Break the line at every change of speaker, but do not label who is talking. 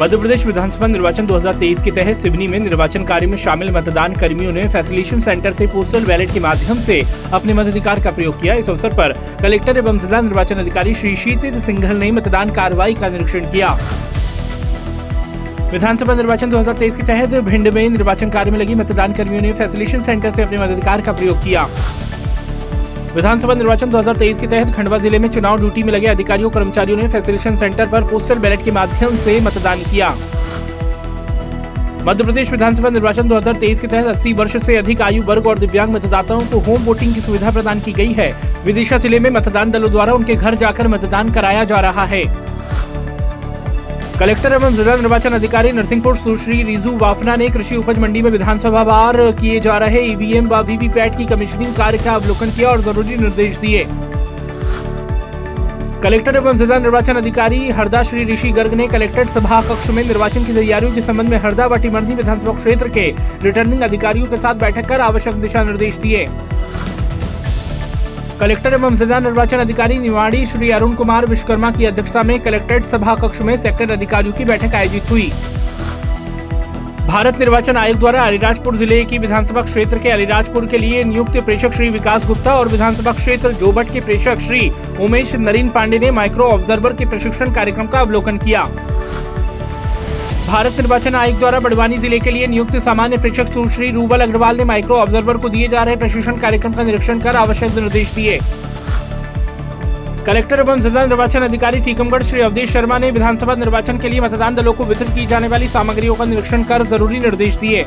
मध्य प्रदेश विधानसभा निर्वाचन 2023 के तहत सिवनी में निर्वाचन कार्य में शामिल मतदान कर्मियों ने फैसिलेशन सेंटर से पोस्टल बैलेट के माध्यम से अपने मताधिकार का प्रयोग किया। इस अवसर पर कलेक्टर एवं जिला निर्वाचन अधिकारी श्री शीतित सिंघल ने मतदान कार्रवाई का निरीक्षण किया। विधानसभा निर्वाचन 2023 के तहत भिंड में निर्वाचन कार्य में लगी मतदान कर्मियों ने फैसिलेशन सेंटर से अपने मताधिकार का प्रयोग किया। विधानसभा निर्वाचन 2023 के तहत खंडवा ज़िले में चुनाव ड्यूटी में लगे अधिकारियों, कर्मचारियों ने फैसिलिटेशन सेंटर पर पोस्टल बैलेट के माध्यम से मतदान किया। मध्य प्रदेश विधानसभा निर्वाचन 2023 के तहत 80 वर्ष से अधिक आयु वर्ग और दिव्यांग मतदाताओं को होम वोटिंग की सुविधा प्रदान की गई है। विदिशा ज़िले में मतदान दलों द्वारा उनके घर जाकर मतदान कराया जा रहा है। कलेक्टर एवं जिला निर्वाचन अधिकारी नरसिंहपुर सुश्री रिजू वाफना ने कृषि उपज मंडी में विधानसभा वार किए जा रहे ईवीएम व वीवीपैट की कमीशनिंग कार्य का अवलोकन किया और ज़रूरी निर्देश दिए। कलेक्टर एवं जिला निर्वाचन अधिकारी हरदा श्री ऋषि गर्ग ने कलेक्ट्रेट सभा कक्ष में निर्वाचन की तैयारियों के संबंध में हरदा व टिमरनी विधानसभा क्षेत्र के रिटर्निंग अधिकारियों के साथ बैठक कर आवश्यक दिशा निर्देश दिए। कलेक्टर एवं जिला निर्वाचन अधिकारी निवाड़ी श्री अरुण कुमार विश्वकर्मा की अध्यक्षता में कलेक्ट्रेट सभा कक्ष में सेक्टर अधिकारियों की बैठक आयोजित हुई। भारत निर्वाचन आयोग द्वारा अलीराजपुर ज़िले की विधानसभा क्षेत्र के अलीराजपुर के लिए नियुक्त प्रेषक श्री विकास गुप्ता और विधानसभा क्षेत्र जोबट के प्रेषक श्री उमेश नरीन पांडे ने माइक्रो ऑब्जर्वर के प्रशिक्षण कार्यक्रम का अवलोकन किया। भारत निर्वाचन आयोग द्वारा बड़वानी ज़िले के लिए नियुक्त सामान्य प्रेक्षक सुश्री रूबल अग्रवाल ने माइक्रो ऑब्जर्वर को दिए जा रहे प्रशिक्षण कार्यक्रम का निरीक्षण कर आवश्यक निर्देश दिए। कलेक्टर एवं जिला निर्वाचन अधिकारी टीकमगढ़ श्री अवधेश शर्मा ने विधानसभा निर्वाचन के लिए मतदान दलों को वितरित की जाने वाली सामग्रियों का निरीक्षण कर ज़रूरी निर्देश दिए।